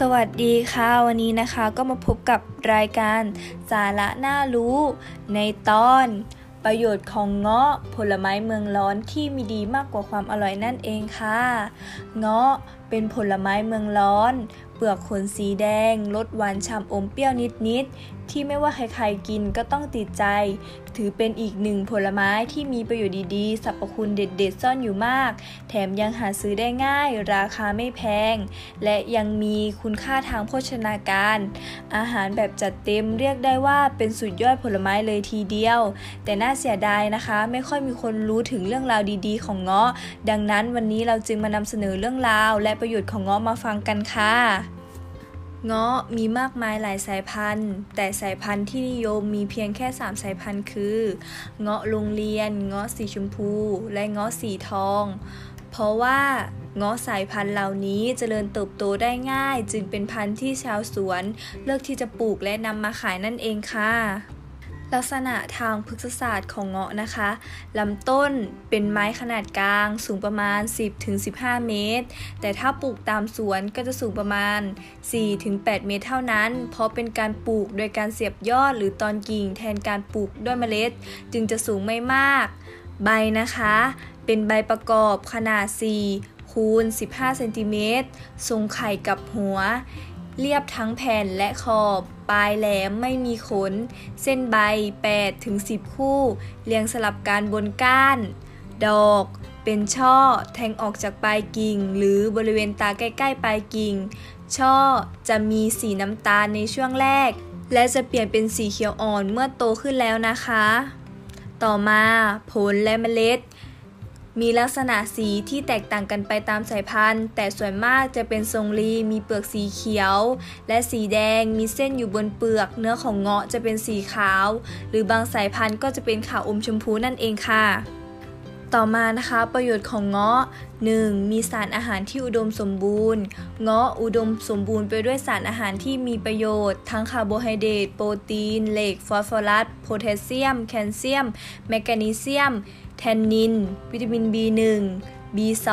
สวัสดีค่ะ วันนี้นะคะก็มาพบกับรายการสาระน่ารู้ ในตอน ประโยชน์ของเงาะผลไม้เมืองร้อนที่มีดีมากกว่าความอร่อยนั่นเองค่ะ เงาะ เป็นผลไม้เมืองร้อน เปลือกขนสีแดง รสหวานฉ่ำอมเปรี้ยวนิดๆ ที่ไม่ว่าใครๆกินก็ต้องติดใจ ถือเป็นอีกหนึ่งผลไม้ที่มีประโยชน์ดีๆ สรรพคุณเด็ดๆ ซ่อนอยู่มาก แถมยังหาซื้อได้ง่าย ราคาไม่แพง และยังมีคุณค่าทางโภชนาการ อาหารแบบจัดเต็มเรียกได้ว่าเป็นสุดยอดผลไม้เลยทีเดียว แต่น่าเสียดายนะคะ ไม่ค่อยมีคนรู้ถึงเรื่องราวดีๆ ของเงาะ ดังนั้นวันนี้เราจึงมานำเสนอเรื่องราวและประโยชน์ของเงาะมาฟังกันค่ะเงาะมีมากมายหลายสายพันธุ์ แต่สายพันธุ์ที่นิยมมีเพียงแค่ 3 สายพันธุ์คือเงาะโรงเรียน เงาะสีชมพู และเงาะสีทอง เพราะว่าเงาะสายพันธุ์เหล่านี้เจริญเติบโตได้ง่าย จึงเป็นพันธุ์ที่ชาวสวน เลือกที่จะปลูกและนำมาขายนั่นเองค่ะ ลักษณะทางพฤกษศาสตร์ของเงาะนะคะลำต้นเป็นไม้ขนาดกลาง สูงประมาณ 10-15 เมตร แต่ถ้าปลูกตามสวนก็จะสูงประมาณ 4-8 เมตรเท่านั้น เพราะเป็นการปลูกโดยการเสียบยอดหรือตอนกิ่งแทนการปลูกด้วยเมล็ด จึงจะสูงไม่มาก ใบนะคะ เป็นใบประกอบขนาด 4คูณ15เซนติเมตรทรงไข่กับหัว เรียบทั้งแผ่นและขอบ ปลายแหลมไม่มีขน เส้นใบ 8 ถึง 10 คู่ เรียงสลับกันบนก้าน ดอก เป็นช่อ แทงออกจากปลายกิ่ง หรือบริเวณตาใกล้ ๆ ปลายกิ่ง ช่อจะมีสีน้ำตาลในช่วงแรก และจะเปลี่ยนเป็นสีเขียวอ่อนเมื่อโตขึ้นแล้วนะคะ ต่อมาผลและเมล็ด มีลักษณะสีที่แตกต่างกันไปตามสายพันธุ์ แต่ส่วนมากจะเป็นทรงรีมีเปลือกสีเขียว และสีแดงมีเส้นอยู่บนเปลือก เนื้อของเงาะจะเป็นสีขาว หรือบางสายพันธุ์ก็จะเป็นขาวอมชมพูนั่นเองค่ะต่อมานะคะประโยชน์ของเงาะ 1. มีสารอาหารที่อุดมสมบูรณ์ เงาะอุดมสมบูรณ์ไปด้วยสารอาหารที่มีประโยชน์ ทั้งคาร์โบไฮเดรตโปรตีน เหล็ก ฟอสฟอรัส โพแทสเซียม แคลเซียม แมกนีเซียม แทนนิน วิตามิน B1 B2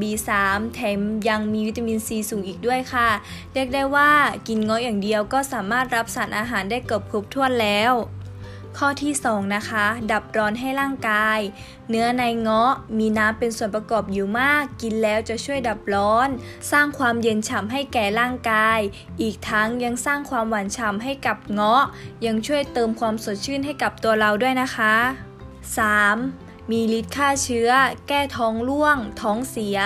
B3 แถมยังมีวิตามินซีสูงอีกด้วยค่ะ เรียกได้ว่ากินเงาะอย่างเดียวก็สามารถรับสารอาหารได้เกือบครบถ้วนแล้ว ข้อที่ 2 นะคะ ดับร้อนให้ร่างกาย เนื้อในเงาะมีน้ำเป็นส่วนประกอบอยู่มาก กินแล้วจะช่วยดับร้อน สร้างความเย็นฉ่ำให้แก่ร่างกาย อีกทั้งยังสร้างความหวานฉ่ำให้กับเงาะ ยังช่วยเติมความสดชื่นให้กับตัวเราด้วยนะคะ 3. มีฤทธิ์ฆ่าเชื้อ แก้ท้องร่วง ท้องเสีย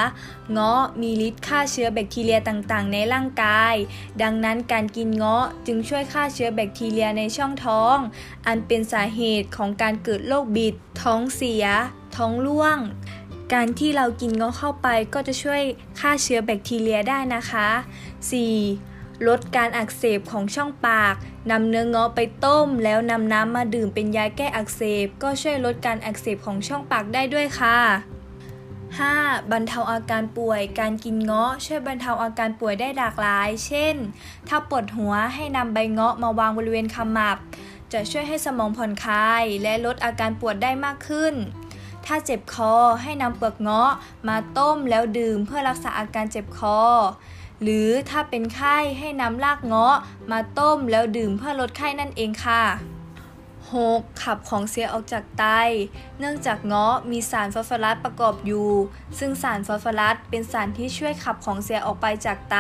เงาะมีฤทธิ์ฆ่าเชื้อแบคทีเรียต่างๆ ในร่างกาย ดังนั้นการกินเงาะจึงช่วยฆ่าเชื้อแบคทีเรียในช่องท้อง อันเป็นสาเหตุของการเกิดโรคบิด ท้องเสีย ท้องร่วง การที่เรากินเงาะเข้าไปก็จะช่วยฆ่าเชื้อแบคทีเรียได้นะคะ 4. ลดการอักเสบของช่องปากนำเนื้อเงาะไปต้ม แล้วนำน้ำมาดื่มเป็นยาแก้อักเสบ ก็ช่วยลดการอักเสบของช่องปากได้ด้วยค่ะ 5. บรรเทาอาการป่วย การกินเงาะช่วยบรรเทาอาการป่วยได้หลากหลาย เช่น ถ้าปวดหัวให้นำใบเงาะมาวางบริเวณขมับ จะช่วยให้สมองผ่อนคลาย และลดอาการปวดได้มากขึ้น ถ้าเจ็บคอให้นำเปลือกเงาะมาต้มแล้วดื่มเพื่อรักษาอาการเจ็บคอ หรือถ้าเป็นไข้ให้นำรากเงาะมาต้มแล้วดื่มเพื่อลดไข้นั่นเองค่ะ 6. ขับของเสียออกจากไต เนื่องจากเงาะมีสารฟอสฟอรัสประกอบอยู่ ซึ่งสารฟอสฟอรัสเป็นสารที่ช่วยขับของเสียออกไปจากไต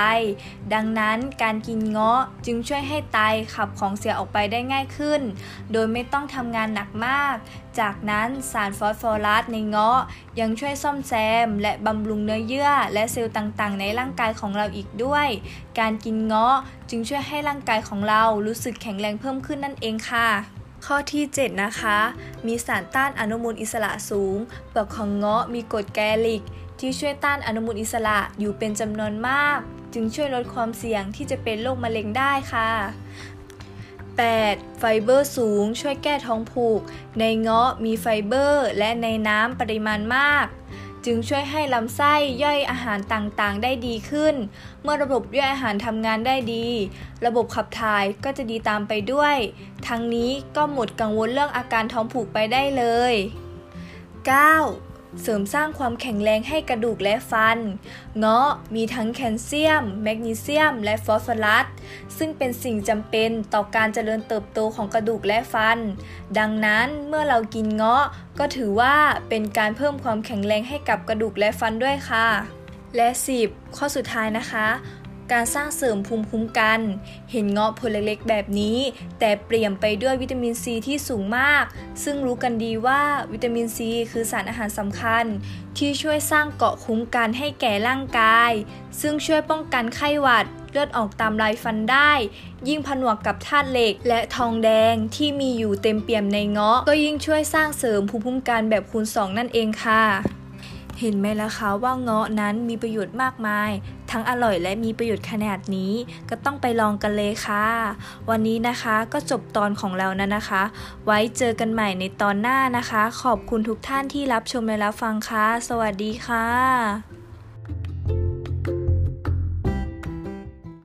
ดังนั้นการกินเงาะจึงช่วยให้ไตขับของเสียออกไปได้ง่ายขึ้น โดยไม่ต้องทำงานหนักมาก จากนั้นสารฟอสฟอรัสในเงาะยังช่วยซ่อมแซม และบำรุงเนื้อเยื่อ และเซลล์ต่างๆ ในร่างกายของเราอีกด้วย การกินเงาะจึงช่วยให้ร่างกายของเรารู้สึกแข็งแรงเพิ่มขึ้นนั่นเองค่ะ ข้อที่ 7 นะคะ มีสารต้านอนุมูลอิสระสูง เปลือกของเงาะมีกรดแกลิก ที่ช่วยต้านอนุมูลอิสระอยู่เป็นจำนวนมาก จึงช่วยลดความเสี่ยงที่จะเป็นโรคมะเร็งได้ค่ะ 8. ไฟเบอร์สูง ช่วยแก้ท้องผูก ในเงาะมีไฟเบอร์ และในน้ำปริมาณมาก จึงช่วยให้ลำไส้ย่อยอาหารต่างๆ ได้ดีขึ้น เมื่อระบบย่อยอาหารทำงานได้ดี ระบบขับถ่ายก็จะดีตามไปด้วย ทั้งนี้ก็หมดกังวลเรื่องอาการท้องผูกไปได้เลย 9. เสริมสร้างความแข็งแรงให้กระดูกและฟัน เงาะมีทั้งแคลเซียม แมกนีเซียม และฟอสฟอรัส ซึ่งเป็นสิ่งจำเป็นต่อการเจริญเติบโตของกระดูกและฟัน ดังนั้นเมื่อเรากินเงาะก็ถือว่าเป็นการเพิ่มความแข็งแรงให้กับกระดูกและฟันด้วยค่ะ และ 10 ข้อสุดท้ายนะคะ การสร้างเสริมภูมิคุ้มกัน เห็นเงาะผลเล็กๆแบบนี้ แต่เปลี่ยนไปด้วยวิตามินซีที่สูงมาก ซึ่งรู้กันดีว่าวิตามินซีคือสารอาหารสำคัญ ที่ช่วยสร้างเกาะคุ้มกันให้แก่ร่างกาย ซึ่งช่วยป้องกันไข้หวัดเลือดออกตามลายฟันได้ ยิ่งผนวกกับธาตุเหล็กและทองแดงที่มีอยู่เต็มเปี่ยมในเงาะ ก็ยิ่งช่วยสร้างเสริมภูมิคุ้มกันแบบคูณ 2 นั่นเองค่ะ เห็นไหมล่ะคะว่าเงาะนั้นมีประโยชน์มากมาย ทั้งอร่อยและมีประโยชน์ขนาดนี้ก็ต้องไปลองกันเลยค่ะ วันนี้นะคะก็จบตอนของเรานะนะคะ ไว้เจอกันใหม่ในตอนหน้านะคะ ขอบคุณทุกท่านที่รับชมและรับฟังค่ะ สวัสดีค่ะ